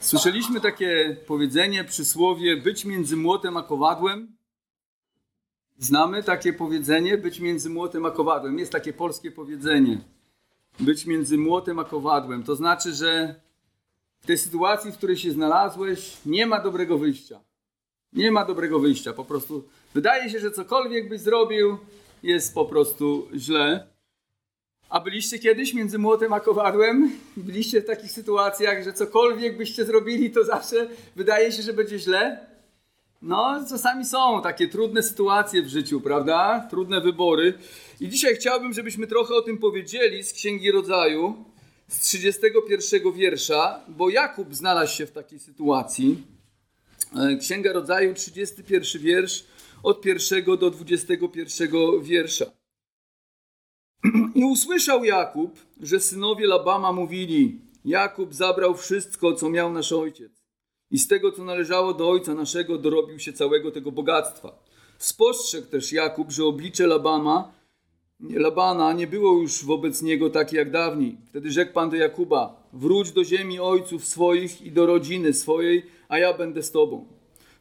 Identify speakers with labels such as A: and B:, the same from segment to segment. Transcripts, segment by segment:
A: Słyszeliśmy takie powiedzenie, przysłowie być między młotem a kowadłem. Znamy takie powiedzenie, być między młotem a kowadłem. Jest takie polskie powiedzenie. Być między młotem a kowadłem. To znaczy, że w tej sytuacji, w której się znalazłeś, nie ma dobrego wyjścia. Nie ma dobrego wyjścia. Po prostu wydaje się, że cokolwiek byś zrobił, jest po prostu źle. A byliście kiedyś między młotem a kowadłem? Byliście w takich sytuacjach, że cokolwiek byście zrobili, to zawsze wydaje się, że będzie źle? No, czasami są takie trudne sytuacje w życiu, prawda? Trudne wybory. I dzisiaj chciałbym, żebyśmy trochę o tym powiedzieli z Księgi Rodzaju, z 31 wiersza, bo Jakub znalazł się w takiej sytuacji. E, Księga Rodzaju, 31 wiersz, od 1 do 21 wiersza. I usłyszał Jakub, że synowie Labama mówili: Jakub zabrał wszystko, co miał nasz ojciec, i z tego, co należało do ojca naszego, dorobił się całego tego bogactwa. Spostrzegł też Jakub, że oblicze Labama, Labana nie było już wobec niego takie jak dawniej. Wtedy rzekł Pan do Jakuba: Wróć do ziemi ojców swoich i do rodziny swojej, a ja będę z tobą.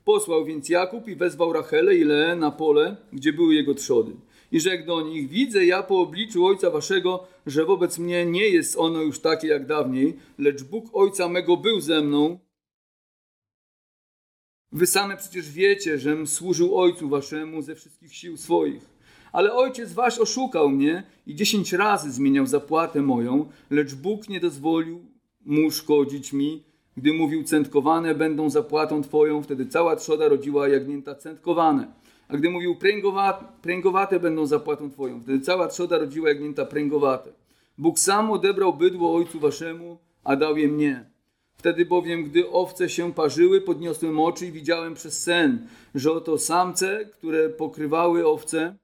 A: Posłał więc Jakub i wezwał Rachelę i Leę na pole, gdzie były jego trzody i rzekł do nich: Widzę ja po obliczu ojca waszego, że wobec mnie nie jest ono już takie jak dawniej, lecz Bóg ojca mego był ze mną. Wy same przecież wiecie, żem służył ojcu waszemu ze wszystkich sił swoich. Ale ojciec wasz oszukał mnie i dziesięć razy zmieniał zapłatę moją, lecz Bóg nie dozwolił mu szkodzić mi, gdy mówił centkowane będą zapłatą twoją, wtedy cała trzoda rodziła jagnięta centkowane. A gdy mówił pręgowate, pręgowate będą zapłatą twoją, wtedy cała trzoda rodziła jagnięta pręgowate. Bóg sam odebrał bydło ojcu waszemu, a dał je mnie. Wtedy bowiem, gdy owce się parzyły, podniosłem oczy i widziałem przez sen, że oto samce, które pokrywały owce,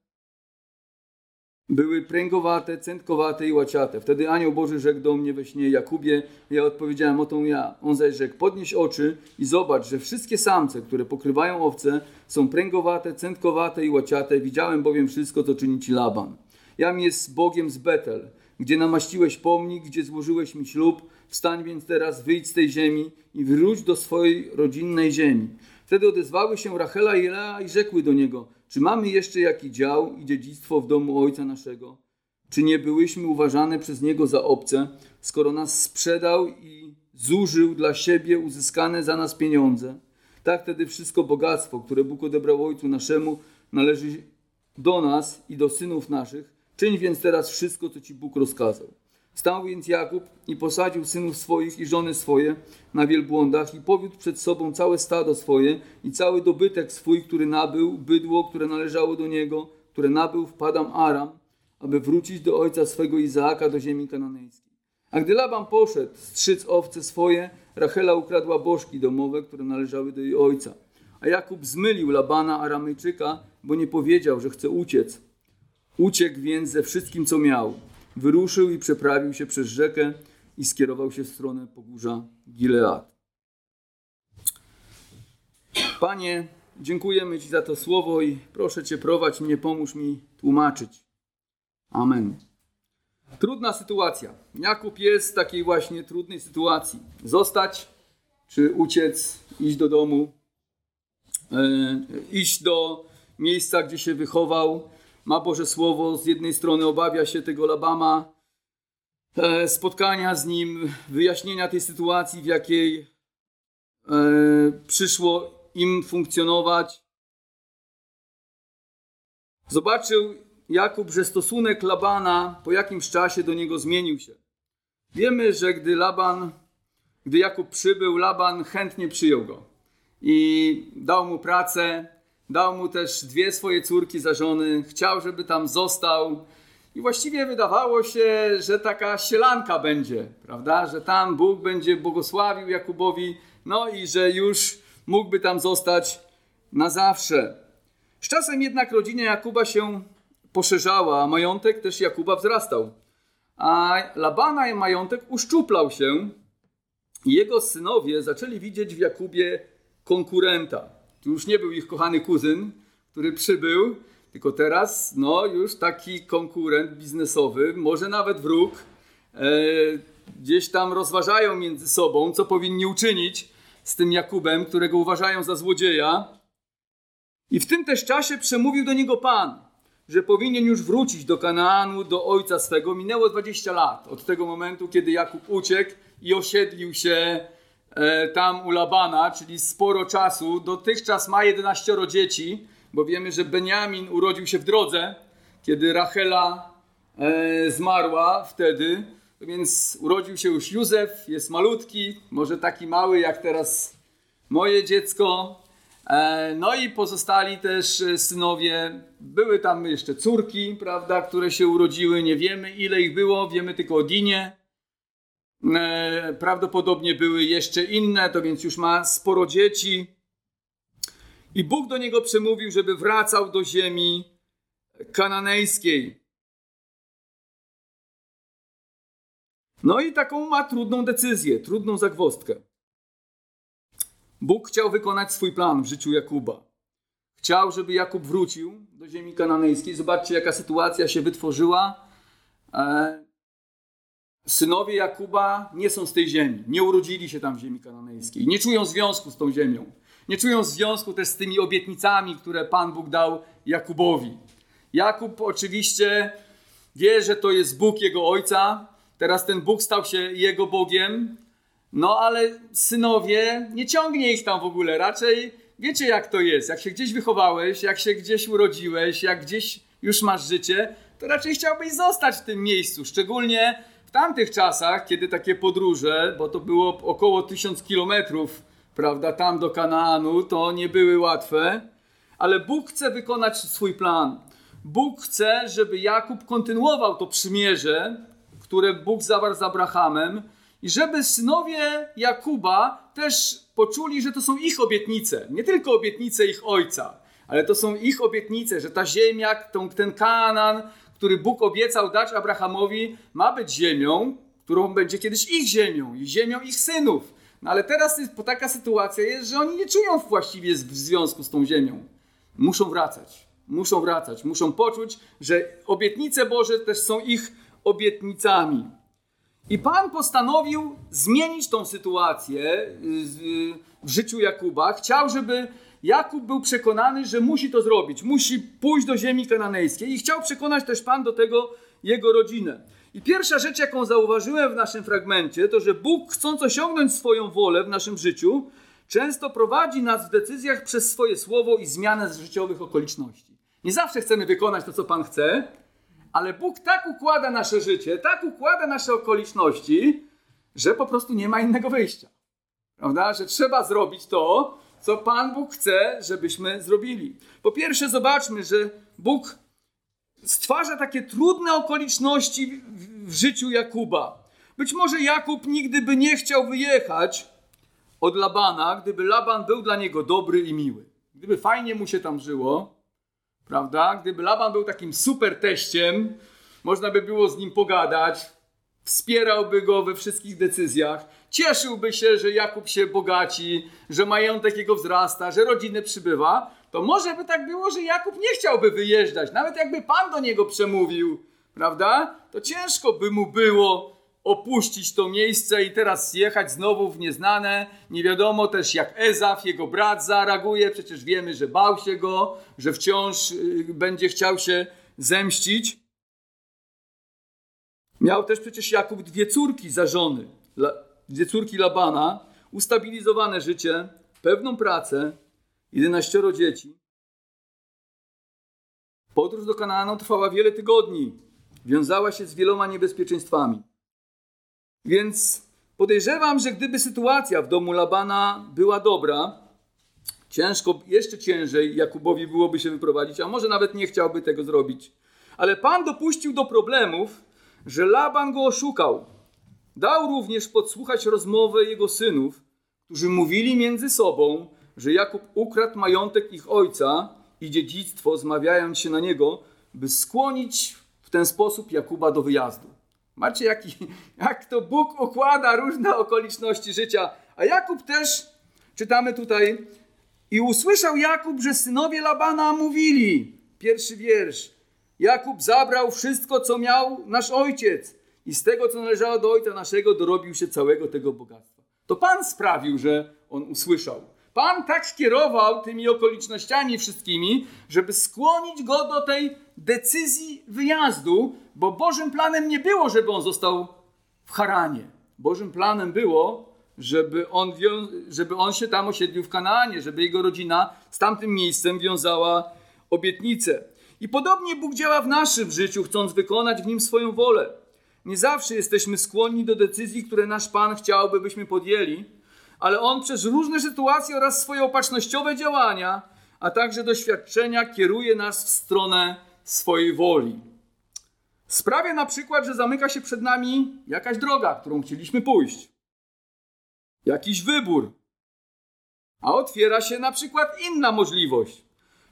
A: były pręgowate, centkowate i łaciate. Wtedy anioł Boży rzekł do mnie we śnie, Jakubie, ja odpowiedziałem, oto ja. On zaś rzekł, podnieś oczy i zobacz, że wszystkie samce, które pokrywają owce, są pręgowate, centkowate i łaciate. Widziałem bowiem wszystko, co czyni ci Laban. Jam jest Bogiem z Betel, gdzie namaściłeś pomnik, gdzie złożyłeś mi ślub. Wstań więc teraz, wyjdź z tej ziemi i wróć do swojej rodzinnej ziemi. Wtedy odezwały się Rachela i Lea i rzekły do niego, czy mamy jeszcze jaki dział i dziedzictwo w domu ojca naszego? Czy nie byłyśmy uważane przez niego za obce, skoro nas sprzedał i zużył dla siebie uzyskane za nas pieniądze? Tak wtedy wszystko bogactwo, które Bóg odebrał ojcu naszemu, należy do nas i do synów naszych. Czyń więc teraz wszystko, co ci Bóg rozkazał. Stał więc Jakub i posadził synów swoich i żony swoje na wielbłądach i powiódł przed sobą całe stado swoje i cały dobytek swój, który nabył, bydło, które należało do niego, które nabył w Padam Aram, aby wrócić do ojca swego Izaaka do ziemi kananejskiej. A gdy Laban poszedł strzyc owce swoje, Rachela ukradła bożki domowe, które należały do jej ojca. A Jakub zmylił Labana Aramejczyka, bo nie powiedział, że chce uciec. Uciekł więc ze wszystkim, co miał wyruszył i przeprawił się przez rzekę i skierował się w stronę pogórza Gilead. Panie, dziękujemy Ci za to słowo i proszę Cię, prowadź mnie, pomóż mi tłumaczyć. Amen. Trudna sytuacja. Jakub jest w takiej właśnie trudnej sytuacji. Zostać czy uciec, iść do domu, e, iść do miejsca, gdzie się wychował, ma Boże Słowo, z jednej strony obawia się tego Labama, spotkania z nim, wyjaśnienia tej sytuacji, w jakiej e, przyszło im funkcjonować. Zobaczył Jakub, że stosunek Labana po jakimś czasie do niego zmienił się. Wiemy, że gdy Laban, gdy Jakub przybył, Laban chętnie przyjął go i dał mu pracę, Dał mu też dwie swoje córki za żony, chciał, żeby tam został. I właściwie wydawało się, że taka sielanka będzie, prawda? Że tam Bóg będzie błogosławił Jakubowi, no i że już mógłby tam zostać na zawsze. Z czasem jednak rodzina Jakuba się poszerzała, a majątek też Jakuba wzrastał. A Labana majątek uszczuplał się i jego synowie zaczęli widzieć w Jakubie konkurenta. Tu już nie był ich kochany kuzyn, który przybył, tylko teraz no, już taki konkurent biznesowy, może nawet wróg. E, gdzieś tam rozważają między sobą, co powinni uczynić z tym Jakubem, którego uważają za złodzieja. I w tym też czasie przemówił do niego Pan, że powinien już wrócić do Kanaanu, do ojca swego. Minęło 20 lat od tego momentu, kiedy Jakub uciekł i osiedlił się tam u Labana, czyli sporo czasu. Dotychczas ma 11 dzieci, bo wiemy, że Beniamin urodził się w drodze, kiedy Rachela e, zmarła wtedy. Więc urodził się już Józef, jest malutki, może taki mały jak teraz moje dziecko. E, no i pozostali też e, synowie, były tam jeszcze córki, prawda, które się urodziły, nie wiemy ile ich było, wiemy tylko o Dinie. E, prawdopodobnie były jeszcze inne, to więc już ma sporo dzieci. I Bóg do niego przemówił, żeby wracał do ziemi kananejskiej. No i taką ma trudną decyzję, trudną zagwostkę. Bóg chciał wykonać swój plan w życiu Jakuba. Chciał, żeby Jakub wrócił do ziemi kananejskiej. Zobaczcie, jaka sytuacja się wytworzyła. E, synowie Jakuba nie są z tej ziemi, nie urodzili się tam w ziemi kananejskiej, nie czują związku z tą ziemią, nie czują związku też z tymi obietnicami, które Pan Bóg dał Jakubowi. Jakub oczywiście wie, że to jest Bóg jego ojca, teraz ten Bóg stał się jego Bogiem, no ale synowie, nie ciągnie ich tam w ogóle. Raczej wiecie jak to jest. Jak się gdzieś wychowałeś, jak się gdzieś urodziłeś, jak gdzieś już masz życie, to raczej chciałbyś zostać w tym miejscu. Szczególnie tamtych czasach, kiedy takie podróże, bo to było około tysiąc kilometrów, prawda, tam do Kanaanu, to nie były łatwe. Ale Bóg chce wykonać swój plan. Bóg chce, żeby Jakub kontynuował to przymierze, które Bóg zawarł z Abrahamem, i żeby synowie Jakuba też poczuli, że to są ich obietnice, nie tylko obietnice ich ojca, ale to są ich obietnice, że ta ziemia, ten Kanaan, który Bóg obiecał dać Abrahamowi, ma być ziemią, którą będzie kiedyś ich ziemią i ziemią ich synów. No ale teraz jest, taka sytuacja jest, że oni nie czują właściwie w związku z tą ziemią. Muszą wracać. Muszą wracać. Muszą poczuć, że obietnice Boże też są ich obietnicami. I Pan postanowił zmienić tą sytuację y, w życiu Jakuba. Chciał, żeby Jakub był przekonany, że musi to zrobić, musi pójść do ziemi kananejskiej i chciał przekonać też Pan do tego jego rodzinę. I pierwsza rzecz, jaką zauważyłem w naszym fragmencie, to że Bóg, chcąc osiągnąć swoją wolę w naszym życiu, często prowadzi nas w decyzjach przez swoje słowo i zmianę z życiowych okoliczności. Nie zawsze chcemy wykonać to, co Pan chce, ale Bóg tak układa nasze życie, tak układa nasze okoliczności, że po prostu nie ma innego wyjścia. Prawda? Że trzeba zrobić to, co Pan Bóg chce, żebyśmy zrobili. Po pierwsze, zobaczmy, że Bóg stwarza takie trudne okoliczności w, życiu Jakuba. Być może Jakub nigdy by nie chciał wyjechać od Labana, gdyby Laban był dla niego dobry i miły. Gdyby fajnie mu się tam żyło, Prawda? Gdyby Laban był takim super teściem, można by było z nim pogadać, wspierałby go we wszystkich decyzjach, cieszyłby się, że Jakub się bogaci, że majątek jego wzrasta, że rodziny przybywa, to może by tak było, że Jakub nie chciałby wyjeżdżać. Nawet jakby Pan do niego przemówił, prawda? To ciężko by mu było opuścić to miejsce i teraz jechać znowu w nieznane. Nie wiadomo też, jak Ezaf, jego brat, zareaguje. Przecież wiemy, że bał się go, że wciąż y, będzie chciał się zemścić. Miał też przecież Jakub dwie córki za żony, dwie córki Labana, ustabilizowane życie, pewną pracę, jedenaścioro dzieci. Podróż do Kanaanu trwała wiele tygodni, wiązała się z wieloma niebezpieczeństwami. Więc podejrzewam, że gdyby sytuacja w domu Labana była dobra, ciężko, jeszcze ciężej Jakubowi byłoby się wyprowadzić, a może nawet nie chciałby tego zrobić. Ale Pan dopuścił do problemów, że Laban go oszukał. Dał również podsłuchać rozmowę jego synów, którzy mówili między sobą, że Jakub ukradł majątek ich ojca i dziedzictwo, zmawiając się na niego, by skłonić w ten sposób Jakuba do wyjazdu. Macie jaki, jak to Bóg układa różne okoliczności życia. A Jakub też, czytamy tutaj, i usłyszał Jakub, że synowie Labana mówili. Pierwszy wiersz. Jakub zabrał wszystko, co miał nasz ojciec i z tego, co należało do Ojca naszego, dorobił się całego tego bogactwa. To Pan sprawił, że on usłyszał. Pan tak kierował tymi okolicznościami wszystkimi, żeby skłonić go do tej decyzji wyjazdu, bo Bożym planem nie było, żeby on został w Haranie. Bożym planem było, żeby on, żeby on się tam osiedlił w Kanaanie, żeby jego rodzina z tamtym miejscem wiązała obietnicę. I podobnie Bóg działa w naszym życiu, chcąc wykonać w nim swoją wolę. Nie zawsze jesteśmy skłonni do decyzji, które nasz Pan chciałby, byśmy podjęli, ale On przez różne sytuacje oraz swoje opatrznościowe działania, a także doświadczenia kieruje nas w stronę swojej woli. Sprawia na przykład, że zamyka się przed nami jakaś droga, którą chcieliśmy pójść. Jakiś wybór. A otwiera się na przykład inna możliwość.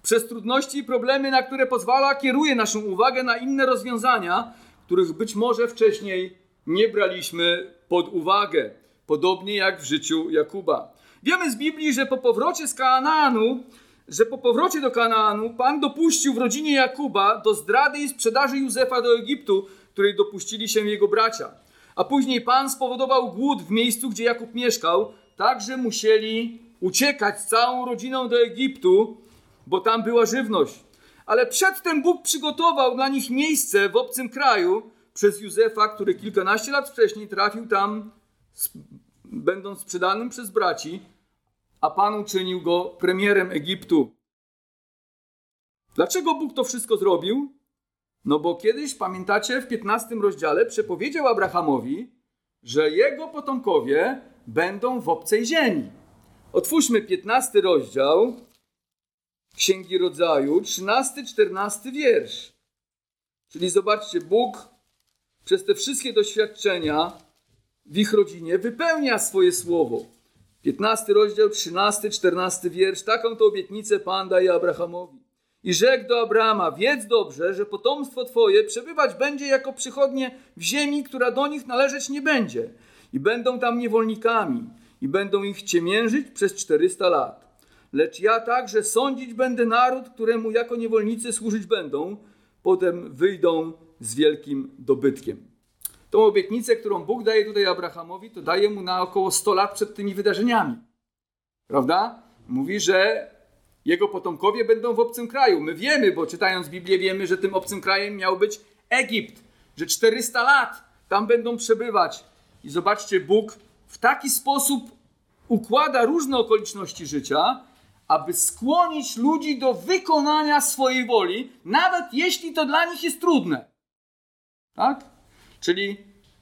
A: Przez trudności i problemy, na które pozwala, kieruje naszą uwagę na inne rozwiązania, których być może wcześniej nie braliśmy pod uwagę. Podobnie jak w życiu Jakuba. Wiemy z Biblii, że po powrocie z Kanaanu że po powrocie do Kanaanu Pan dopuścił w rodzinie Jakuba do zdrady i sprzedaży Józefa do Egiptu, której dopuścili się jego bracia. A później Pan spowodował głód w miejscu, gdzie Jakub mieszkał, tak że musieli uciekać całą rodziną do Egiptu, bo tam była żywność. Ale przedtem Bóg przygotował dla nich miejsce w obcym kraju przez Józefa, który kilkanaście lat wcześniej trafił tam, będąc sprzedanym przez braci, a Pan uczynił go premierem Egiptu. Dlaczego Bóg to wszystko zrobił? No bo kiedyś, pamiętacie, w 15 rozdziale przepowiedział Abrahamowi, że jego potomkowie będą w obcej ziemi. Otwórzmy 15 rozdział Księgi Rodzaju, 13-14 wiersz. Czyli zobaczcie, Bóg przez te wszystkie doświadczenia w ich rodzinie wypełnia swoje słowo. 15 rozdział, 13, 14 wiersz. Taką to obietnicę Pan daje Abrahamowi. I rzekł do Abrama: Wiedz dobrze, że potomstwo Twoje przebywać będzie jako przychodnie w ziemi, która do nich należeć nie będzie. I będą tam niewolnikami, i będą ich ciemiężyć przez 400 lat. Lecz ja także sądzić będę naród, któremu jako niewolnicy służyć będą, potem wyjdą z wielkim dobytkiem. Tą obietnicę, którą Bóg daje tutaj Abrahamowi, to daje mu na około 100 lat przed tymi wydarzeniami. Prawda? Mówi, że jego potomkowie będą w obcym kraju. My wiemy, bo czytając Biblię wiemy, że tym obcym krajem miał być Egipt, że 400 lat tam będą przebywać. I zobaczcie, Bóg w taki sposób układa różne okoliczności życia, aby skłonić ludzi do wykonania swojej woli, nawet jeśli to dla nich jest trudne. Tak? Czyli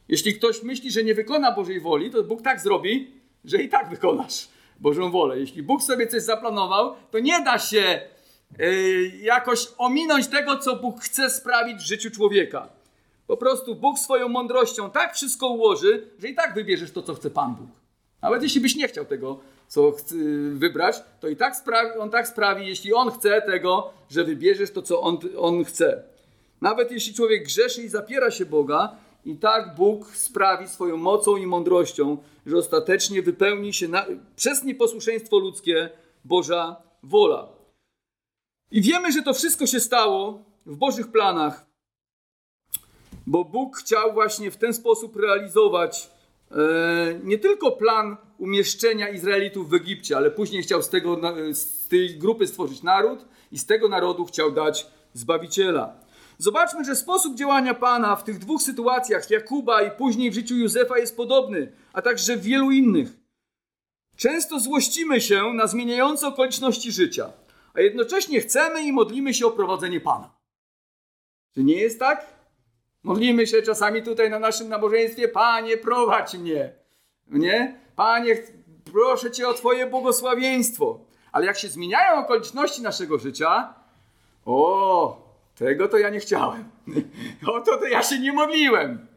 A: jeśli ktoś myśli, że nie wykona Bożej woli, to Bóg tak zrobi, że i tak wykonasz Bożą wolę. Jeśli Bóg sobie coś zaplanował, to nie da się yy, jakoś ominąć tego, co Bóg chce sprawić w życiu człowieka. Po prostu Bóg swoją mądrością tak wszystko ułoży, że i tak wybierzesz to, co chce Pan Bóg. Nawet jeśli byś nie chciał tego, co wybrać, to i tak sprawi, On tak sprawi, jeśli On chce tego, że wybierzesz to, co On, on chce. Nawet jeśli człowiek grzeszy i zapiera się Boga, i tak Bóg sprawi swoją mocą i mądrością, że ostatecznie wypełni się na, przez nieposłuszeństwo ludzkie Boża wola. I wiemy, że to wszystko się stało w Bożych planach, bo Bóg chciał właśnie w ten sposób realizować e, nie tylko plan umieszczenia Izraelitów w Egipcie, ale później chciał z, tego, z tej grupy stworzyć naród i z tego narodu chciał dać Zbawiciela. Zobaczmy, że sposób działania Pana w tych dwóch sytuacjach, Jakuba i później w życiu Józefa, jest podobny, a także w wielu innych. Często złościmy się na zmieniające okoliczności życia, a jednocześnie chcemy i modlimy się o prowadzenie Pana. Czy nie jest tak? Modlimy się czasami tutaj na naszym nabożeństwie, Panie, prowadź mnie. Nie? Panie, proszę Cię o Twoje błogosławieństwo. Ale jak się zmieniają okoliczności naszego życia, o, tego to ja nie chciałem. O to to ja się nie modliłem.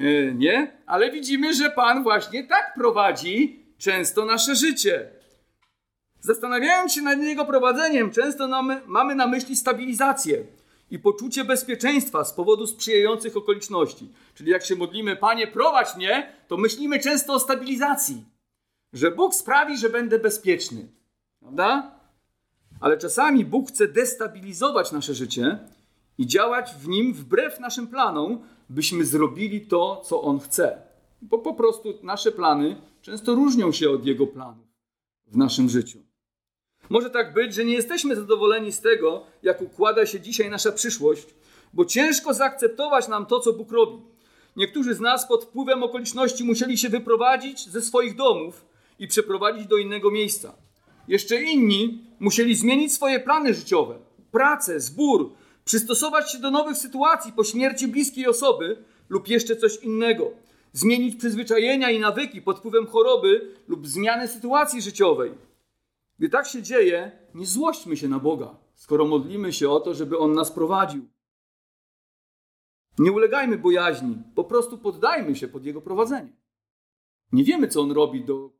A: E, nie? Ale widzimy, że Pan właśnie tak prowadzi często nasze życie. Zastanawiając się nad Jego prowadzeniem, często mamy na myśli stabilizację i poczucie bezpieczeństwa z powodu sprzyjających okoliczności. Czyli jak się modlimy, Panie, prowadź mnie, to myślimy często o stabilizacji. Że Bóg sprawi, że będę bezpieczny. Prawda? Ale czasami Bóg chce destabilizować nasze życie i działać w nim wbrew naszym planom, byśmy zrobili to, co on chce. Bo po prostu nasze plany często różnią się od jego planów w naszym życiu. Może tak być, że nie jesteśmy zadowoleni z tego, jak układa się dzisiaj nasza przyszłość, bo ciężko zaakceptować nam to, co Bóg robi. Niektórzy z nas pod wpływem okoliczności musieli się wyprowadzić ze swoich domów i przeprowadzić do innego miejsca. Jeszcze inni musieli zmienić swoje plany życiowe, pracę, zbór, przystosować się do nowych sytuacji po śmierci bliskiej osoby lub jeszcze coś innego, zmienić przyzwyczajenia i nawyki pod wpływem choroby lub zmiany sytuacji życiowej. Gdy tak się dzieje, nie złośćmy się na Boga, skoro modlimy się o to, żeby On nas prowadził. Nie ulegajmy bojaźni, po prostu poddajmy się pod Jego prowadzenie. Nie wiemy, co On robi do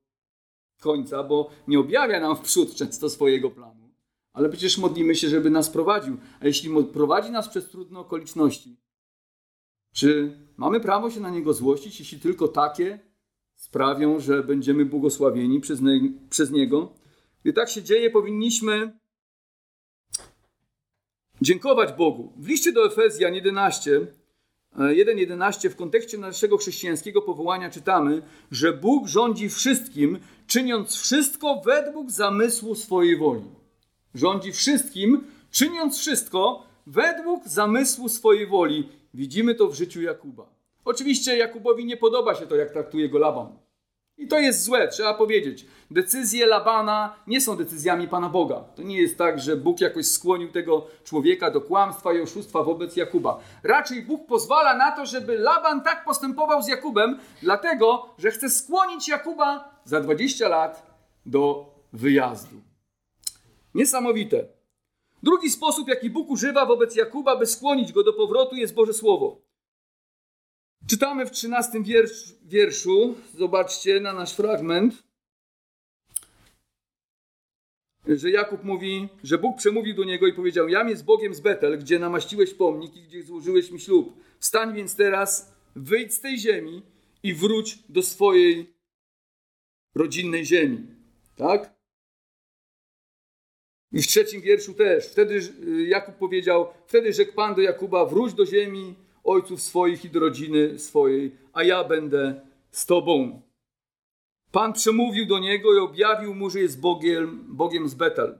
A: końca, bo nie objawia nam w przód często swojego planu. Ale przecież modlimy się, żeby nas prowadził. A jeśli prowadzi nas przez trudne okoliczności, czy mamy prawo się na Niego złościć, jeśli tylko takie sprawią, że będziemy błogosławieni przez, nie, przez Niego? Gdy tak się dzieje, powinniśmy dziękować Bogu. W liście do Efezjan 11 1.11 w kontekście naszego chrześcijańskiego powołania czytamy, że Bóg rządzi wszystkim, czyniąc wszystko według zamysłu swojej woli. Rządzi wszystkim, czyniąc wszystko według zamysłu swojej woli. Widzimy to w życiu Jakuba. Oczywiście Jakubowi nie podoba się to, jak traktuje go Laban. I to jest złe, trzeba powiedzieć. Decyzje Labana nie są decyzjami Pana Boga. To nie jest tak, że Bóg jakoś skłonił tego człowieka do kłamstwa i oszustwa wobec Jakuba. Raczej Bóg pozwala na to, żeby Laban tak postępował z Jakubem, dlatego, że chce skłonić Jakuba za 20 lat do wyjazdu. Niesamowite. Drugi sposób, jaki Bóg używa wobec Jakuba, by skłonić go do powrotu, jest Boże Słowo. Czytamy w 13 wiersz, wierszu, zobaczcie na nasz fragment, że Jakub mówi, że Bóg przemówił do niego i powiedział: Jam jest Bogiem z Betel, gdzie namaściłeś pomnik i gdzie złożyłeś mi ślub. Wstań więc teraz, wyjdź z tej ziemi i wróć do swojej rodzinnej ziemi. Tak? I w trzecim wierszu też. Wtedy Jakub powiedział: Wtedy rzekł Pan do Jakuba: Wróć do ziemi ojców swoich i do rodziny swojej, a ja będę z tobą. Pan przemówił do niego i objawił mu, że jest Bogiem, Bogiem z Betel.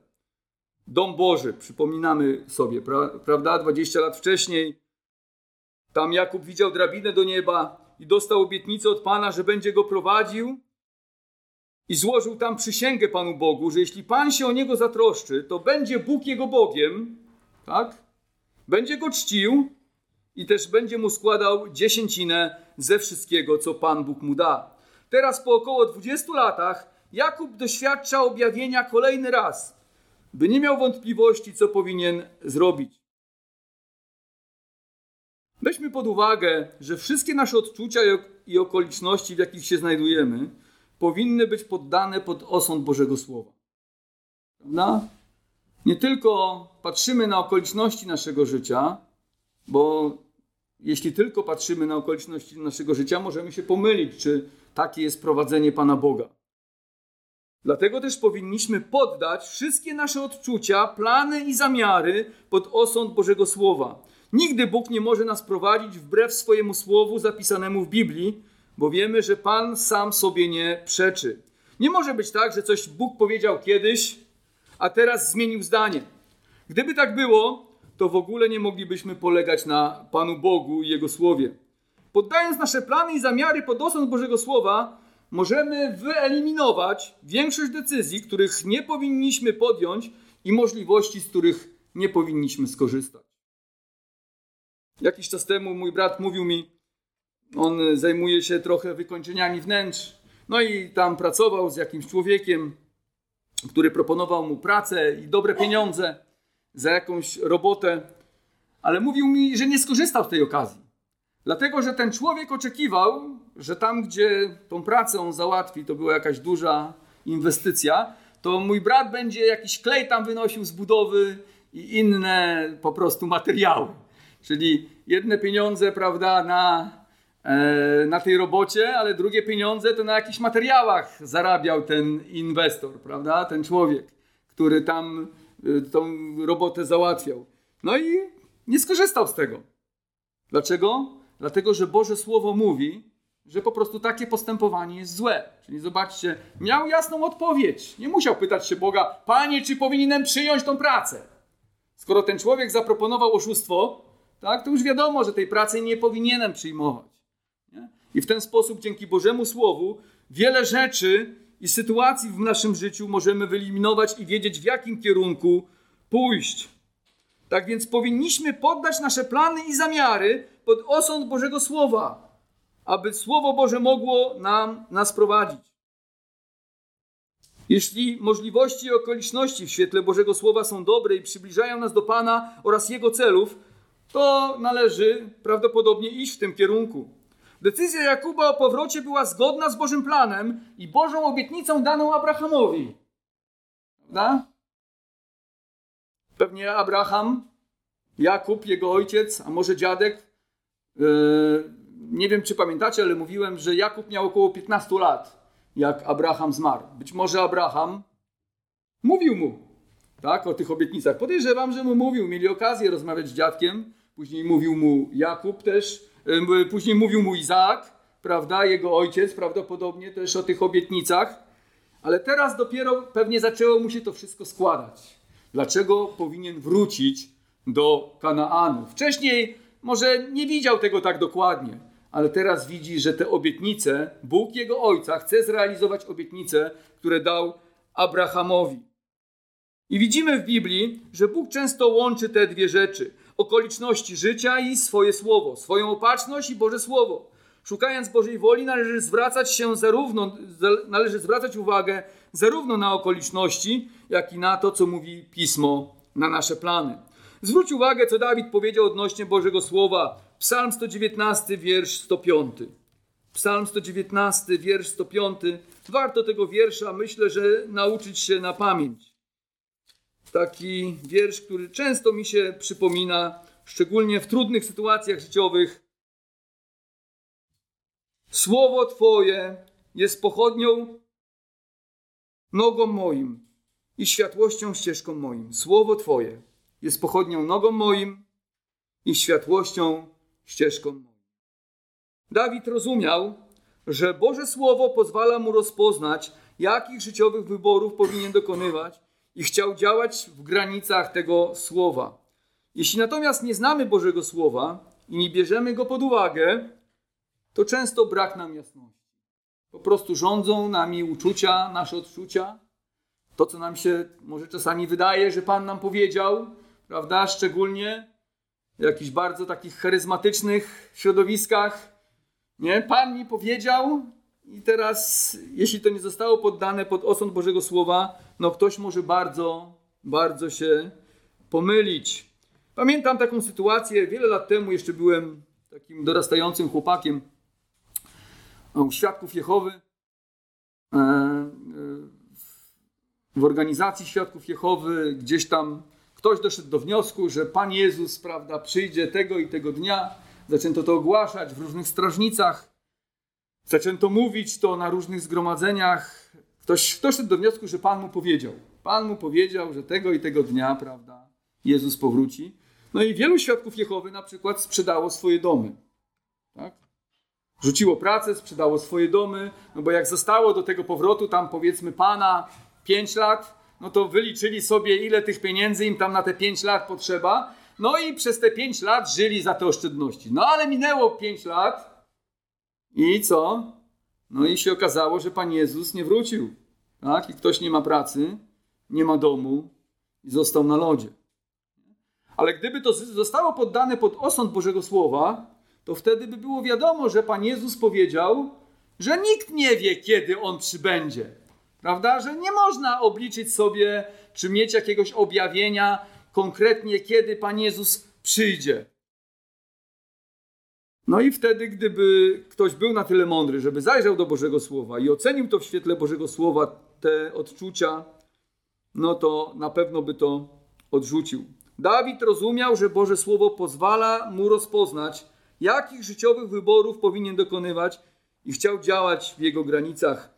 A: Dom Boży, przypominamy sobie, pra, prawda? 20 lat wcześniej tam Jakub widział drabinę do nieba i dostał obietnicę od Pana, że będzie go prowadził i złożył tam przysięgę Panu Bogu, że jeśli Pan się o niego zatroszczy, to będzie Bóg jego Bogiem, tak? Będzie go czcił i też będzie mu składał dziesięcinę ze wszystkiego, co Pan Bóg mu da. Teraz po około 20 latach Jakub doświadcza objawienia kolejny raz, by nie miał wątpliwości, co powinien zrobić. Weźmy pod uwagę, że wszystkie nasze odczucia i okoliczności, w jakich się znajdujemy, powinny być poddane pod osąd Bożego Słowa. Prawda? Nie tylko patrzymy na okoliczności naszego życia, bo jeśli tylko patrzymy na okoliczności naszego życia, możemy się pomylić, czy takie jest prowadzenie Pana Boga. Dlatego też powinniśmy poddać wszystkie nasze odczucia, plany i zamiary pod osąd Bożego Słowa. Nigdy Bóg nie może nas prowadzić wbrew swojemu słowu zapisanemu w Biblii, bo wiemy, że Pan sam sobie nie przeczy. Nie może być tak, że coś Bóg powiedział kiedyś, a teraz zmienił zdanie. Gdyby tak było, to w ogóle nie moglibyśmy polegać na Panu Bogu i Jego Słowie. Poddając nasze plany i zamiary pod osąd Bożego Słowa, możemy wyeliminować większość decyzji, których nie powinniśmy podjąć i możliwości, z których nie powinniśmy skorzystać. Jakiś czas temu mój brat mówił mi, on zajmuje się trochę wykończeniami wnętrz, no i tam pracował z jakimś człowiekiem, który proponował mu pracę i dobre pieniądze za jakąś robotę, ale mówił mi, że nie skorzystał z tej okazji. Dlatego, że ten człowiek oczekiwał, że tam, gdzie tą pracę on załatwi, to była jakaś duża inwestycja, to mój brat będzie jakiś klej tam wynosił z budowy i inne po prostu materiały. Czyli jedne pieniądze, prawda, na, e, na tej robocie, ale drugie pieniądze to na jakichś materiałach zarabiał ten inwestor, prawda, ten człowiek, który tam tą robotę załatwiał. No i nie skorzystał z tego. Dlaczego? Dlatego, że Boże Słowo mówi, że po prostu takie postępowanie jest złe. Czyli zobaczcie, miał jasną odpowiedź. Nie musiał pytać się Boga, Panie, czy powinienem przyjąć tą pracę? Skoro ten człowiek zaproponował oszustwo, tak, to już wiadomo, że tej pracy nie powinienem przyjmować. Nie? I w ten sposób, dzięki Bożemu Słowu, wiele rzeczy i sytuacji w naszym życiu możemy wyeliminować i wiedzieć, w jakim kierunku pójść. Tak więc powinniśmy poddać nasze plany i zamiary pod osąd Bożego Słowa, aby Słowo Boże mogło nam nas prowadzić. Jeśli możliwości i okoliczności w świetle Bożego Słowa są dobre i przybliżają nas do Pana oraz Jego celów, to należy prawdopodobnie iść w tym kierunku. Decyzja Jakuba o powrocie była zgodna z Bożym planem i Bożą obietnicą daną Abrahamowi. Prawda? Pewnie Abraham, Jakub, jego ojciec, a może dziadek. Yy, nie wiem, czy pamiętacie, ale mówiłem, że Jakub miał około 15 lat, jak Abraham zmarł. Być może Abraham mówił mu tak, o tych obietnicach. Podejrzewam, że mu mówił. Mieli okazję rozmawiać z dziadkiem. Później mówił mu Jakub też. Yy, później mówił mu Izaak, prawda, jego ojciec prawdopodobnie też o tych obietnicach. Ale teraz dopiero pewnie zaczęło mu się to wszystko składać. Dlaczego powinien wrócić do Kanaanu? Wcześniej może nie widział tego tak dokładnie, ale teraz widzi, że te obietnice, Bóg jego ojca chce zrealizować obietnice, które dał Abrahamowi. I widzimy w Biblii, że Bóg często łączy te dwie rzeczy: okoliczności życia i swoje słowo, swoją opatrzność i Boże Słowo. Szukając Bożej woli, należy zwracać się zarówno, należy zwracać uwagę zarówno na okoliczności, jak i na to, co mówi Pismo, na nasze plany. Zwróć uwagę, co Dawid powiedział odnośnie Bożego Słowa. Psalm 119, wiersz 105. Psalm 119, wiersz 105. Warto tego wiersza, myślę, że nauczyć się na pamięć. Taki wiersz, który często mi się przypomina, szczególnie w trudnych sytuacjach życiowych. Słowo Twoje jest pochodnią nogą moim i światłością ścieżką moim. Słowo Twoje jest pochodnią nogą moim i światłością ścieżką moją. Dawid rozumiał, że Boże Słowo pozwala mu rozpoznać, jakich życiowych wyborów powinien dokonywać i chciał działać w granicach tego Słowa. Jeśli natomiast nie znamy Bożego Słowa i nie bierzemy go pod uwagę, to często brak nam jasności. Po prostu rządzą nami uczucia, nasze odczucia, to, co nam się może czasami wydaje, że Pan nam powiedział, prawda? Szczególnie w jakichś bardzo takich charyzmatycznych środowiskach. Nie? Pan mi powiedział i teraz, jeśli to nie zostało poddane pod osąd Bożego Słowa, no ktoś może bardzo, bardzo się pomylić. Pamiętam taką sytuację, wiele lat temu jeszcze byłem takim dorastającym chłopakiem u Świadków Jehowy. E, e, w organizacji Świadków Jehowy gdzieś tam ktoś doszedł do wniosku, że Pan Jezus, prawda, przyjdzie tego i tego dnia. Zaczęto to ogłaszać w różnych strażnicach. Zaczęto mówić to na różnych zgromadzeniach. Ktoś doszedł do wniosku, że Pan mu powiedział. Pan mu powiedział, że tego i tego dnia, prawda, Jezus powróci. No i wielu świadków Jehowy na przykład sprzedało swoje domy. Tak? Rzuciło pracę, sprzedało swoje domy, no bo jak zostało do tego powrotu tam powiedzmy Pana 5 lat, no to wyliczyli sobie, ile tych pieniędzy im tam na te 5 lat potrzeba. No i przez te 5 lat żyli za te oszczędności. No ale minęło 5 lat i co? No i się okazało, że Pan Jezus nie wrócił. Tak? I ktoś nie ma pracy, nie ma domu i został na lodzie. Ale gdyby to zostało poddane pod osąd Bożego Słowa, to wtedy by było wiadomo, że Pan Jezus powiedział, że nikt nie wie, kiedy On przybędzie. Prawda? Że nie można obliczyć sobie, czy mieć jakiegoś objawienia konkretnie, kiedy Pan Jezus przyjdzie. No i wtedy, gdyby ktoś był na tyle mądry, żeby zajrzał do Bożego Słowa i ocenił to w świetle Bożego Słowa, te odczucia, no to na pewno by to odrzucił. Dawid rozumiał, że Boże Słowo pozwala mu rozpoznać, jakich życiowych wyborów powinien dokonywać i chciał działać w jego granicach.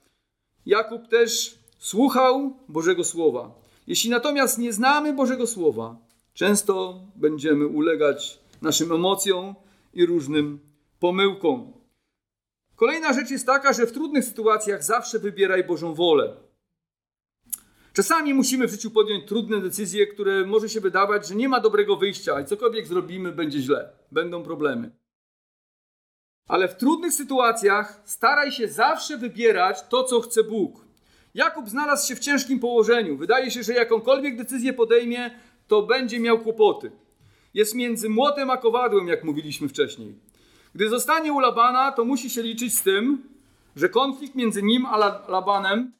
A: Jakub też słuchał Bożego Słowa. Jeśli natomiast nie znamy Bożego Słowa Często będziemy ulegać naszym emocjom i różnym pomyłkom. Kolejna rzecz jest taka, że w trudnych sytuacjach zawsze wybieraj Bożą wolę. Czasami musimy w życiu podjąć trudne decyzje, które może się wydawać, że nie ma dobrego wyjścia i cokolwiek zrobimy, będzie źle, będą problemy. Ale w trudnych sytuacjach staraj się zawsze wybierać to, co chce Bóg. Jakub znalazł się w ciężkim położeniu. Wydaje się, że jakąkolwiek decyzję podejmie, to będzie miał kłopoty. Jest między młotem a kowadłem, jak mówiliśmy wcześniej. Gdy zostanie u Labana, to musi się liczyć z tym, że konflikt między nim a Labanem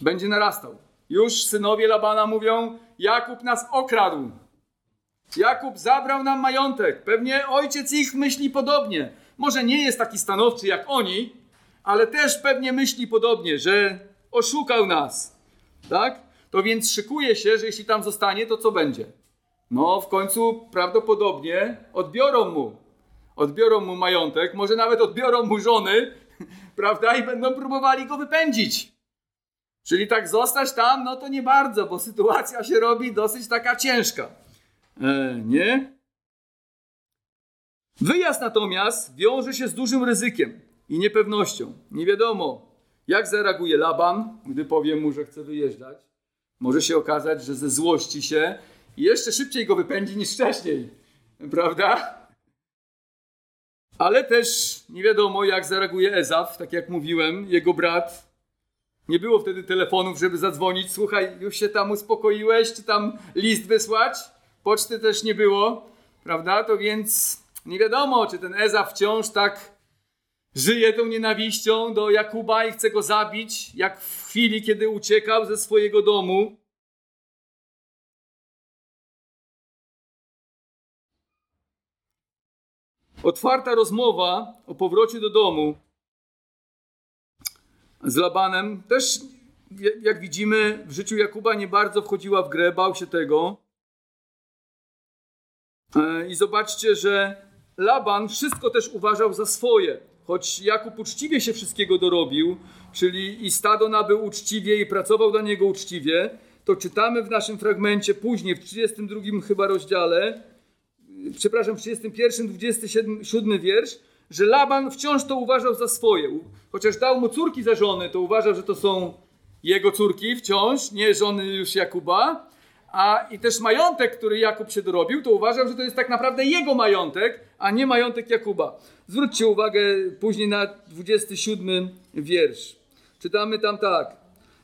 A: będzie narastał. Już synowie Labana mówią: Jakub nas okradł. Jakub zabrał nam majątek. Pewnie ojciec ich myśli podobnie. Może nie jest taki stanowczy jak oni, ale też pewnie myśli podobnie, że oszukał nas. Tak? To więc szykuje się, że jeśli tam zostanie, to co będzie? No, w końcu prawdopodobnie odbiorą mu. Odbiorą mu majątek, może nawet odbiorą mu żony, prawda? I będą próbowali go wypędzić. Czyli tak zostać tam, no to nie bardzo, bo sytuacja się robi dosyć taka ciężka. E, nie? Wyjazd natomiast wiąże się z dużym ryzykiem i niepewnością. Nie wiadomo, jak zareaguje Laban, gdy powie mu, że chce wyjeżdżać. Może się okazać, że ze złości się i jeszcze szybciej go wypędzi niż wcześniej. Prawda? Ale też nie wiadomo, jak zareaguje Ezaf, tak jak mówiłem, jego brat. Nie było wtedy telefonów, żeby zadzwonić. Słuchaj, już się tam uspokoiłeś, czy tam list wysłać? Poczty też nie było, prawda? To więc nie wiadomo, czy ten Ezaf wciąż tak żyje tą nienawiścią do Jakuba i chce go zabić, jak w chwili, kiedy uciekał ze swojego domu. Otwarta rozmowa o powrocie do domu z Labanem też, jak widzimy, w życiu Jakuba nie bardzo wchodziła w grę, bał się tego. E, I zobaczcie, że Laban wszystko też uważał za swoje. Choć Jakub uczciwie się wszystkiego dorobił, czyli i stado nabył uczciwie i pracował dla niego uczciwie, to czytamy w naszym fragmencie później, w 32 chyba rozdziale, przepraszam, w 31, 27 wiersz, że Laban wciąż to uważał za swoje. Chociaż dał mu córki za żony, to uważał, że to są jego córki wciąż, nie żony już Jakuba. A i też majątek, który Jakub się dorobił, to uważał, że to jest tak naprawdę jego majątek, a nie majątek Jakuba. Zwróćcie uwagę później na 27 wiersz. Czytamy tam tak.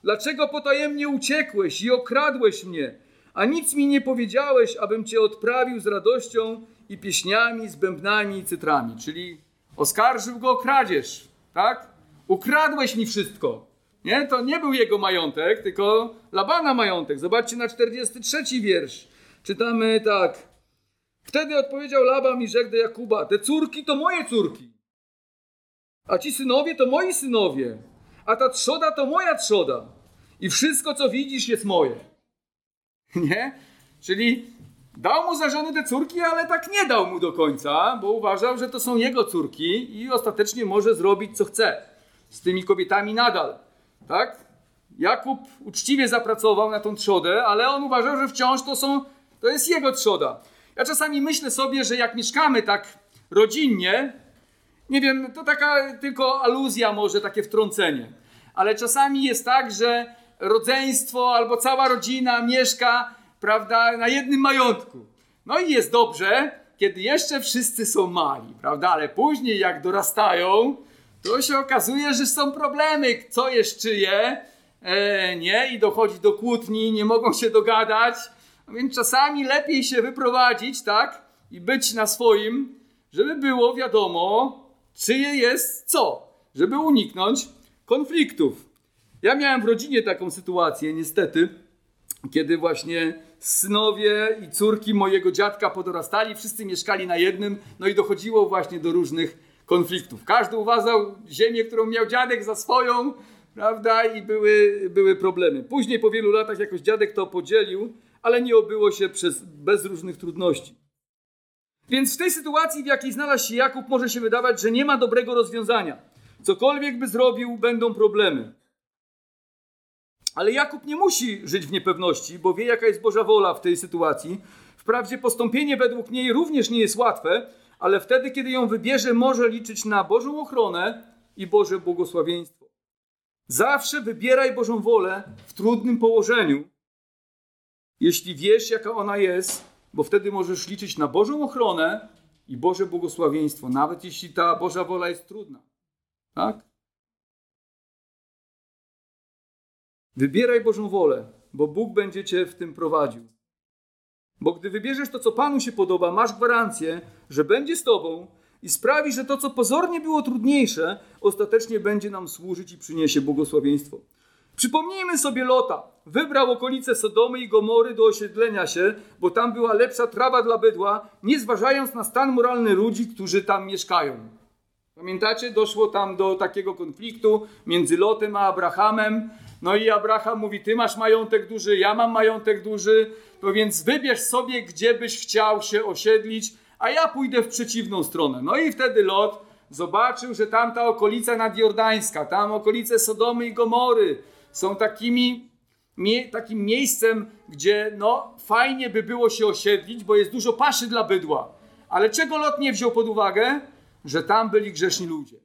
A: Dlaczego potajemnie uciekłeś i okradłeś mnie, a nic mi nie powiedziałeś, abym cię odprawił z radością i pieśniami, z bębnami i cytrami? Czyli oskarżył go o kradzież, tak? Ukradłeś mi wszystko. Nie? To nie był jego majątek, tylko Labana majątek. Zobaczcie na 43 wiersz. Czytamy tak. Wtedy odpowiedział Laban i rzekł do Jakuba: Te córki to moje córki, a ci synowie to moi synowie, a ta trzoda to moja trzoda. I wszystko, co widzisz, jest moje. Nie? Czyli dał mu za żonę te córki, ale tak nie dał mu do końca, bo uważał, że to są jego córki i ostatecznie może zrobić, co chce z tymi kobietami nadal. Tak? Jakub uczciwie zapracował na tą trzodę, ale on uważał, że wciąż to są, to jest jego trzoda. Ja czasami myślę sobie, że jak mieszkamy tak rodzinnie, nie wiem, to taka tylko aluzja może, takie wtrącenie, ale czasami jest tak, że rodzeństwo albo cała rodzina mieszka, prawda, na jednym majątku. No i jest dobrze, kiedy jeszcze wszyscy są mali, prawda, ale później jak dorastają, to się okazuje, że są problemy, co jest czyje, e, nie, i dochodzi do kłótni, nie mogą się dogadać, no więc czasami lepiej się wyprowadzić, tak, i być na swoim, żeby było wiadomo, czyje jest co, żeby uniknąć konfliktów. Ja miałem w rodzinie taką sytuację, niestety, kiedy właśnie synowie i córki mojego dziadka podorastali, wszyscy mieszkali na jednym, no i dochodziło właśnie do różnych konfliktów. Każdy uważał ziemię, którą miał dziadek za swoją, prawda, i były, były problemy. Później po wielu latach jakoś dziadek to podzielił, ale nie obyło się przez, bez różnych trudności. Więc w tej sytuacji, w jakiej znalazł się Jakub, może się wydawać, że nie ma dobrego rozwiązania. Cokolwiek by zrobił, będą problemy. Ale Jakub nie musi żyć w niepewności, bo wie, jaka jest Boża wola w tej sytuacji. Wprawdzie postąpienie według niej również nie jest łatwe, ale wtedy, kiedy ją wybierze, może liczyć na Bożą ochronę i Boże błogosławieństwo. Zawsze wybieraj Bożą wolę w trudnym położeniu, jeśli wiesz, jaka ona jest, bo wtedy możesz liczyć na Bożą ochronę i Boże błogosławieństwo, nawet jeśli ta Boża wola jest trudna. Tak? Wybieraj Bożą wolę, bo Bóg będzie cię w tym prowadził. Bo gdy wybierzesz to, co Panu się podoba, masz gwarancję, że będzie z Tobą i sprawi, że to, co pozornie było trudniejsze, ostatecznie będzie nam służyć i przyniesie błogosławieństwo. Przypomnijmy sobie Lota. Wybrał okolice Sodomy i Gomory do osiedlenia się, bo tam była lepsza trawa dla bydła, nie zważając na stan moralny ludzi, którzy tam mieszkają. Pamiętacie? Doszło tam do takiego konfliktu między Lotem a Abrahamem. No i Abraham mówi: Ty masz majątek duży, ja mam majątek duży, to więc wybierz sobie, gdzie byś chciał się osiedlić, a ja pójdę w przeciwną stronę. No i wtedy Lot zobaczył, że tamta okolica nadjordańska, tam okolice Sodomy i Gomory są takimi, mie, takim miejscem, gdzie no, fajnie by było się osiedlić, bo jest dużo paszy dla bydła. Ale czego Lot nie wziął pod uwagę? Że tam byli grzeszni ludzie.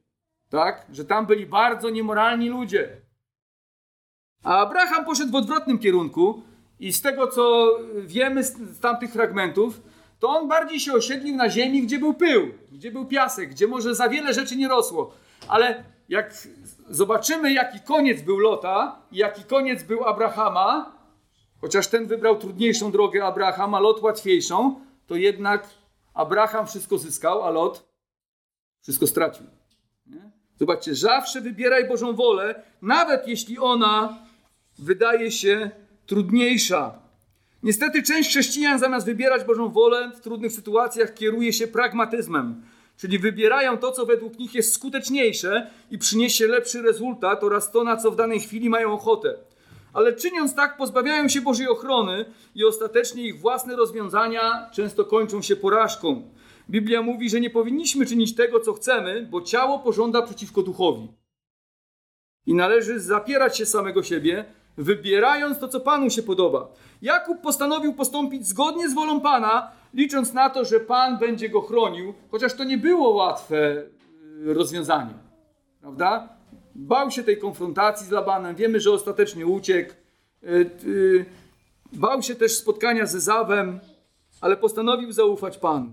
A: Tak? Że tam byli bardzo niemoralni ludzie. A Abraham poszedł w odwrotnym kierunku i z tego, co wiemy z tamtych fragmentów, to on bardziej się osiedlił na ziemi, gdzie był pył, gdzie był piasek, gdzie może za wiele rzeczy nie rosło. Ale jak zobaczymy, jaki koniec był Lota i jaki koniec był Abrahama, chociaż ten wybrał trudniejszą drogę Abrahama, Lot łatwiejszą, to jednak Abraham wszystko zyskał, a Lot wszystko stracił. Zobaczcie, zawsze wybieraj Bożą wolę, nawet jeśli ona wydaje się trudniejsza. Niestety część chrześcijan zamiast wybierać Bożą wolę w trudnych sytuacjach kieruje się pragmatyzmem, czyli wybierają to, co według nich jest skuteczniejsze i przyniesie lepszy rezultat oraz to, na co w danej chwili mają ochotę. Ale czyniąc tak, pozbawiają się Bożej ochrony i ostatecznie ich własne rozwiązania często kończą się porażką. Biblia mówi, że nie powinniśmy czynić tego, co chcemy, bo ciało pożąda przeciwko duchowi. I należy zapierać się samego siebie, wybierając to, co Panu się podoba. Jakub postanowił postąpić zgodnie z wolą Pana, licząc na to, że Pan będzie go chronił, chociaż to nie było łatwe y, rozwiązanie. Prawda? Bał się tej konfrontacji z Labanem. Wiemy, że ostatecznie uciekł. Y, y, bał się też spotkania z Ezawem, ale postanowił zaufać Panu.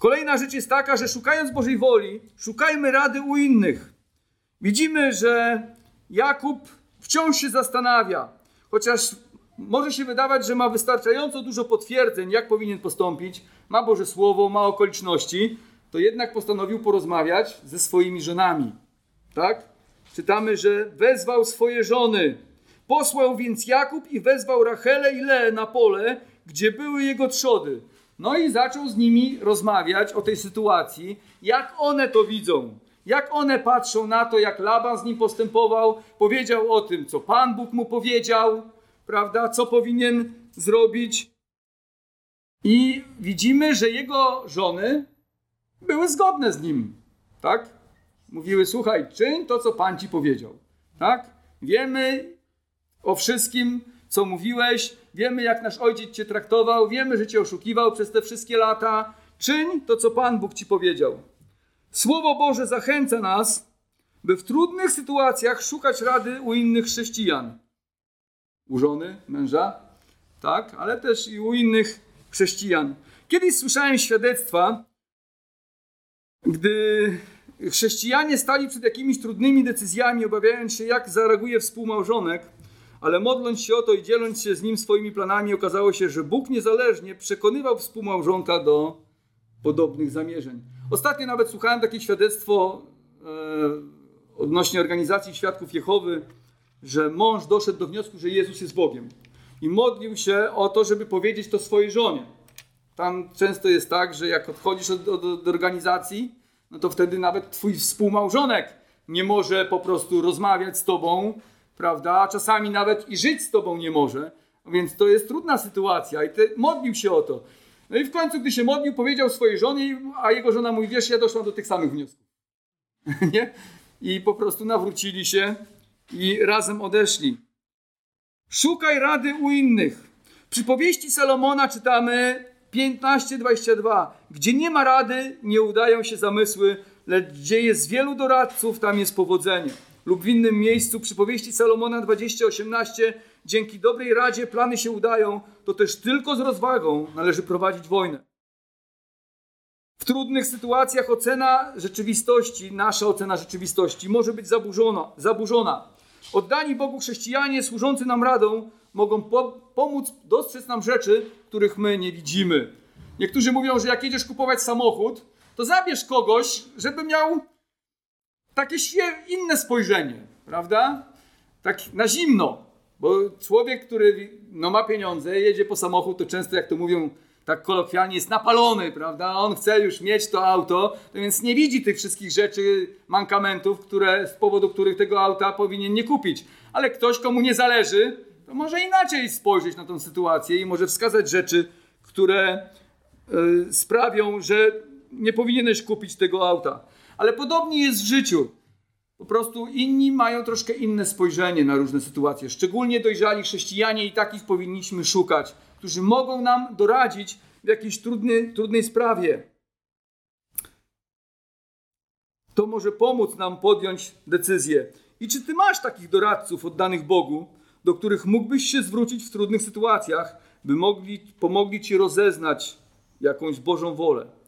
A: Kolejna rzecz jest taka, że szukając Bożej woli, szukajmy rady u innych. Widzimy, że Jakub wciąż się zastanawia, chociaż może się wydawać, że ma wystarczająco dużo potwierdzeń, jak powinien postąpić, ma Boże Słowo, ma okoliczności, to jednak postanowił porozmawiać ze swoimi żonami. Tak? Czytamy, że wezwał swoje żony. Posłał więc Jakub i wezwał Rachelę i Leę na pole, gdzie były jego trzody. No i zaczął z nimi rozmawiać o tej sytuacji, jak one to widzą. Jak one patrzą na to, jak Laban z nim postępował, powiedział o tym, co Pan Bóg mu powiedział, prawda, co powinien zrobić. I widzimy, że jego żony były zgodne z nim, tak? Mówiły, słuchaj, czyń to, co Pan ci powiedział, tak? Wiemy o wszystkim, co mówiłeś, wiemy, jak nasz ojciec cię traktował, wiemy, że cię oszukiwał przez te wszystkie lata. Czyń to, co Pan Bóg ci powiedział. Słowo Boże zachęca nas, by w trudnych sytuacjach szukać rady u innych chrześcijan. U żony, męża, tak, ale też i u innych chrześcijan. Kiedyś słyszałem świadectwa, gdy chrześcijanie stali przed jakimiś trudnymi decyzjami, obawiając się, jak zareaguje współmałżonek, ale modląc się o to i dzieląc się z nim swoimi planami, okazało się, że Bóg niezależnie przekonywał współmałżonka do podobnych zamierzeń. Ostatnio nawet słuchałem takie świadectwo e, odnośnie organizacji Świadków Jehowy, że mąż doszedł do wniosku, że Jezus jest Bogiem i modlił się o to, żeby powiedzieć to swojej żonie. Tam często jest tak, że jak odchodzisz od, od, od organizacji, no to wtedy nawet twój współmałżonek nie może po prostu rozmawiać z tobą, prawda? Czasami nawet i żyć z tobą nie może. Więc to jest trudna sytuacja i ty, modlił się o to. No i w końcu, gdy się modlił, powiedział swojej żonie, a jego żona mówi, wiesz, ja doszłam do tych samych wniosków. nie? I po prostu nawrócili się i razem odeszli. Szukaj rady u innych. Przy powieści Salomona czytamy 15:22. Gdzie nie ma rady, nie udają się zamysły, lecz gdzie jest wielu doradców, tam jest powodzenie. Lub w innym miejscu przy powieści Salomona 20:18. Dzięki dobrej radzie plany się udają, to też tylko z rozwagą należy prowadzić wojnę. W trudnych sytuacjach ocena rzeczywistości, nasza ocena rzeczywistości może być zaburzona. zaburzona. Oddani Bogu chrześcijanie służący nam radą mogą po pomóc dostrzec nam rzeczy, których my nie widzimy. Niektórzy mówią, że jak jedziesz kupować samochód, to zabierz kogoś, żeby miał takie inne spojrzenie, prawda? Tak na zimno. Bo człowiek, który no, ma pieniądze, jedzie po samochód, to często, jak to mówią tak kolokwialnie, jest napalony, prawda? On chce już mieć to auto, to więc nie widzi tych wszystkich rzeczy, mankamentów, które, z powodu których tego auta powinien nie kupić. Ale ktoś, komu nie zależy, to może inaczej spojrzeć na tą sytuację i może wskazać rzeczy, które y, sprawią, że nie powinieneś kupić tego auta. Ale podobnie jest w życiu. Po prostu inni mają troszkę inne spojrzenie na różne sytuacje. Szczególnie dojrzali chrześcijanie i takich powinniśmy szukać, którzy mogą nam doradzić w jakiejś trudnej, trudnej sprawie. To może pomóc nam podjąć decyzję. I czy ty masz takich doradców oddanych Bogu, do których mógłbyś się zwrócić w trudnych sytuacjach, by mogli, pomogli ci rozeznać jakąś Bożą wolę?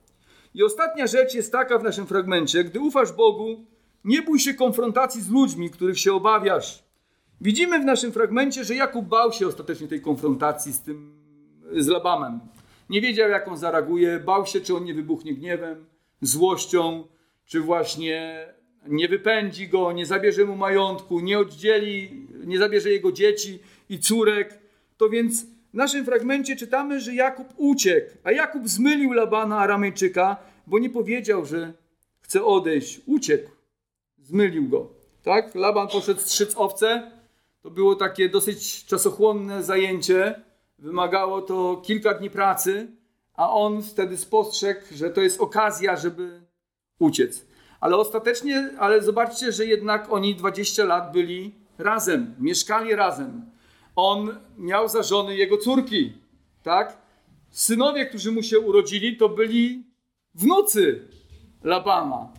A: I ostatnia rzecz jest taka w naszym fragmencie: gdy ufasz Bogu, nie bój się konfrontacji z ludźmi, których się obawiasz. Widzimy w naszym fragmencie, że Jakub bał się ostatecznie tej konfrontacji z tym, z Labamem. Nie wiedział, jak on zareaguje, bał się, czy on nie wybuchnie gniewem, złością, czy właśnie nie wypędzi go, nie zabierze mu majątku, nie oddzieli, nie zabierze jego dzieci i córek. To więc w naszym fragmencie czytamy, że Jakub uciekł, a Jakub zmylił Labana Aramejczyka, bo nie powiedział, że chce odejść. Uciekł zmylił go. Tak? Laban poszedł strzyc owce. To było takie dosyć czasochłonne zajęcie. Wymagało to kilka dni pracy, a on wtedy spostrzegł, że to jest okazja, żeby uciec. Ale ostatecznie, ale zobaczcie, że jednak oni 20 lat byli razem, mieszkali razem. On miał za żony jego córki, tak? Synowie, którzy mu się urodzili, to byli wnucy Labana.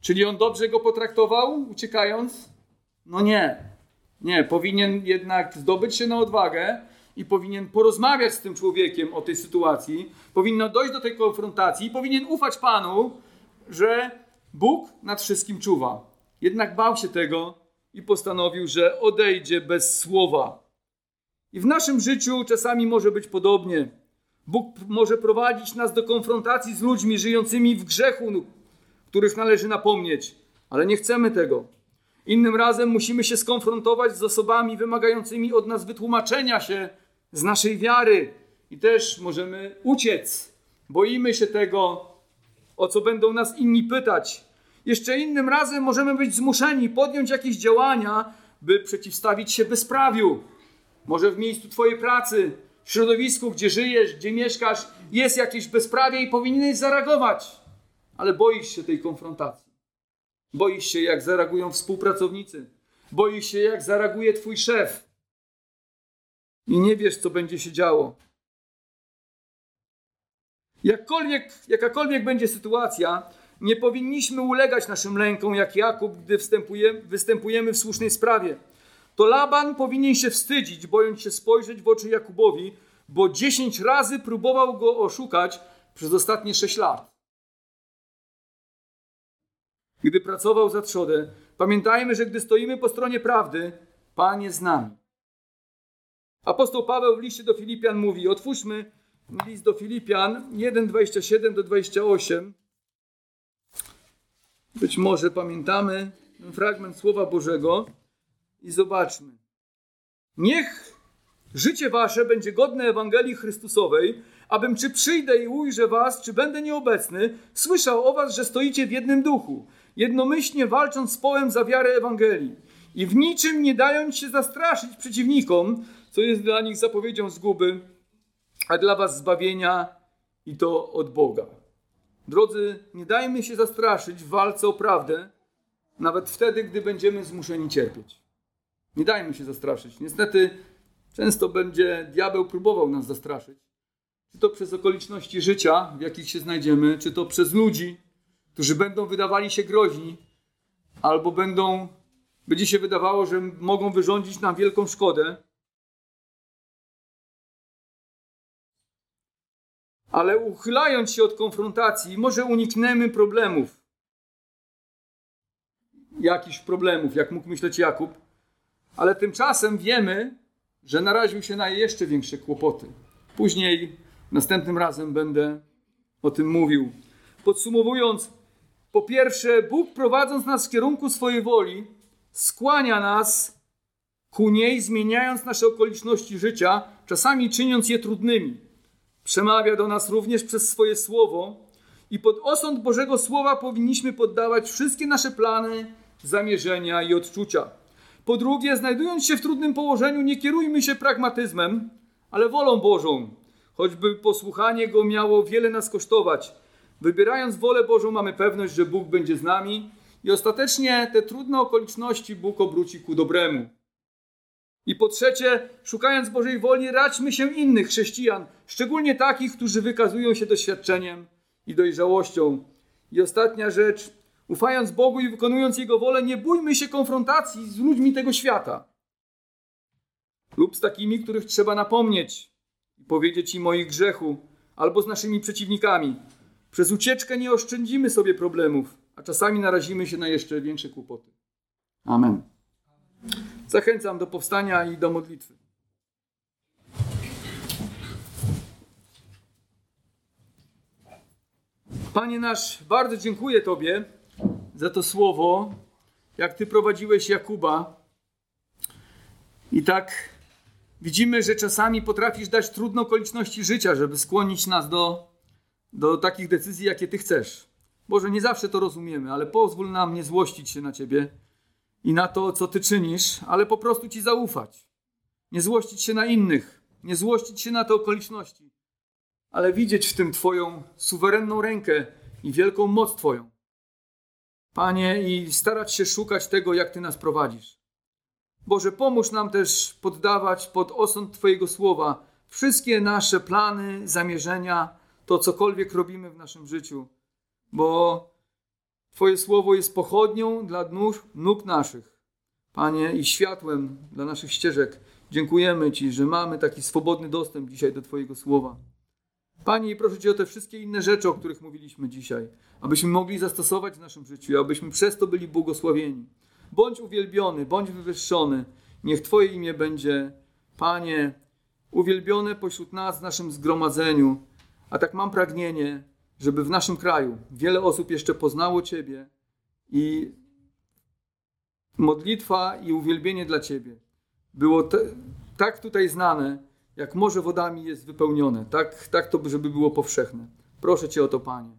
A: Czyli on dobrze go potraktował, uciekając? No nie. Nie, powinien jednak zdobyć się na odwagę i powinien porozmawiać z tym człowiekiem o tej sytuacji. Powinno dojść do tej konfrontacji i powinien ufać Panu, że Bóg nad wszystkim czuwa. Jednak bał się tego i postanowił, że odejdzie bez słowa. I w naszym życiu czasami może być podobnie. Bóg może prowadzić nas do konfrontacji z ludźmi żyjącymi w grzechu których należy napomnieć, ale nie chcemy tego. Innym razem musimy się skonfrontować z osobami wymagającymi od nas wytłumaczenia się z naszej wiary i też możemy uciec. Boimy się tego, o co będą nas inni pytać. Jeszcze innym razem możemy być zmuszeni podjąć jakieś działania, by przeciwstawić się bezprawiu. Może w miejscu Twojej pracy, w środowisku, gdzie żyjesz, gdzie mieszkasz, jest jakieś bezprawie i powinieneś zareagować ale boisz się tej konfrontacji. Boisz się, jak zareagują współpracownicy. Boisz się, jak zareaguje twój szef. I nie wiesz, co będzie się działo. Jakkolwiek, jakakolwiek będzie sytuacja, nie powinniśmy ulegać naszym lękom, jak Jakub, gdy występujemy w słusznej sprawie. To Laban powinien się wstydzić, bojąc się spojrzeć w oczy Jakubowi, bo dziesięć razy próbował go oszukać przez ostatnie sześć lat gdy pracował za trzodę, pamiętajmy, że gdy stoimy po stronie prawdy, Pan jest z nami. Apostoł Paweł w liście do Filipian mówi, otwórzmy list do Filipian 1:27 do 28. Być może pamiętamy ten fragment Słowa Bożego i zobaczmy. Niech życie wasze będzie godne Ewangelii Chrystusowej, abym czy przyjdę i ujrzę was, czy będę nieobecny, słyszał o was, że stoicie w jednym duchu, jednomyślnie walcząc z połem za wiarę Ewangelii i w niczym nie dając się zastraszyć przeciwnikom, co jest dla nich zapowiedzią zguby, a dla was zbawienia i to od Boga. Drodzy, nie dajmy się zastraszyć w walce o prawdę, nawet wtedy, gdy będziemy zmuszeni cierpieć. Nie dajmy się zastraszyć. Niestety często będzie diabeł próbował nas zastraszyć. Czy to przez okoliczności życia, w jakich się znajdziemy, czy to przez ludzi, którzy będą wydawali się groźni, albo będą, będzie się wydawało, że mogą wyrządzić nam wielką szkodę. Ale uchylając się od konfrontacji, może unikniemy problemów. Jakichś problemów, jak mógł myśleć Jakub, ale tymczasem wiemy, że naraził się na jeszcze większe kłopoty. Później, następnym razem będę o tym mówił. Podsumowując, po pierwsze, Bóg prowadząc nas w kierunku swojej woli, skłania nas ku niej, zmieniając nasze okoliczności życia, czasami czyniąc je trudnymi. Przemawia do nas również przez swoje słowo i pod osąd Bożego Słowa powinniśmy poddawać wszystkie nasze plany, zamierzenia i odczucia. Po drugie, znajdując się w trudnym położeniu, nie kierujmy się pragmatyzmem, ale wolą Bożą, choćby posłuchanie Go miało wiele nas kosztować. Wybierając wolę Bożą, mamy pewność, że Bóg będzie z nami i ostatecznie te trudne okoliczności Bóg obróci ku dobremu. I po trzecie, szukając Bożej woli, radźmy się innych chrześcijan, szczególnie takich, którzy wykazują się doświadczeniem i dojrzałością. I ostatnia rzecz, ufając Bogu i wykonując Jego wolę, nie bójmy się konfrontacji z ludźmi tego świata lub z takimi, których trzeba napomnieć i powiedzieć im o ich grzechu, albo z naszymi przeciwnikami. Przez ucieczkę nie oszczędzimy sobie problemów, a czasami narazimy się na jeszcze większe kłopoty. Amen. Zachęcam do powstania i do modlitwy. Panie nasz, bardzo dziękuję Tobie za to słowo, jak Ty prowadziłeś Jakuba. I tak widzimy, że czasami potrafisz dać trudne okoliczności życia, żeby skłonić nas do, do takich decyzji, jakie Ty chcesz. Boże, nie zawsze to rozumiemy, ale pozwól nam nie złościć się na Ciebie i na to, co Ty czynisz, ale po prostu Ci zaufać. Nie złościć się na innych, nie złościć się na te okoliczności, ale widzieć w tym Twoją suwerenną rękę i wielką moc Twoją. Panie, i starać się szukać tego, jak Ty nas prowadzisz. Boże, pomóż nam też poddawać pod osąd Twojego słowa wszystkie nasze plany, zamierzenia, to cokolwiek robimy w naszym życiu, bo Twoje słowo jest pochodnią dla nóg, nóg naszych, Panie, i światłem dla naszych ścieżek. Dziękujemy Ci, że mamy taki swobodny dostęp dzisiaj do Twojego słowa. Panie, i proszę Cię o te wszystkie inne rzeczy, o których mówiliśmy dzisiaj, abyśmy mogli zastosować w naszym życiu, abyśmy przez to byli błogosławieni. Bądź uwielbiony, bądź wywyższony. Niech Twoje imię będzie, Panie, uwielbione pośród nas w naszym zgromadzeniu. A tak mam pragnienie, żeby w naszym kraju wiele osób jeszcze poznało Ciebie i modlitwa i uwielbienie dla Ciebie było te, tak tutaj znane, jak morze wodami jest wypełnione. Tak, tak to, żeby było powszechne. Proszę Cię o to, Panie,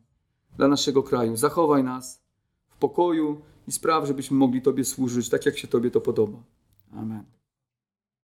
A: dla naszego kraju. Zachowaj nas w pokoju i spraw, żebyśmy mogli Tobie służyć tak, jak się Tobie to podoba. Amen.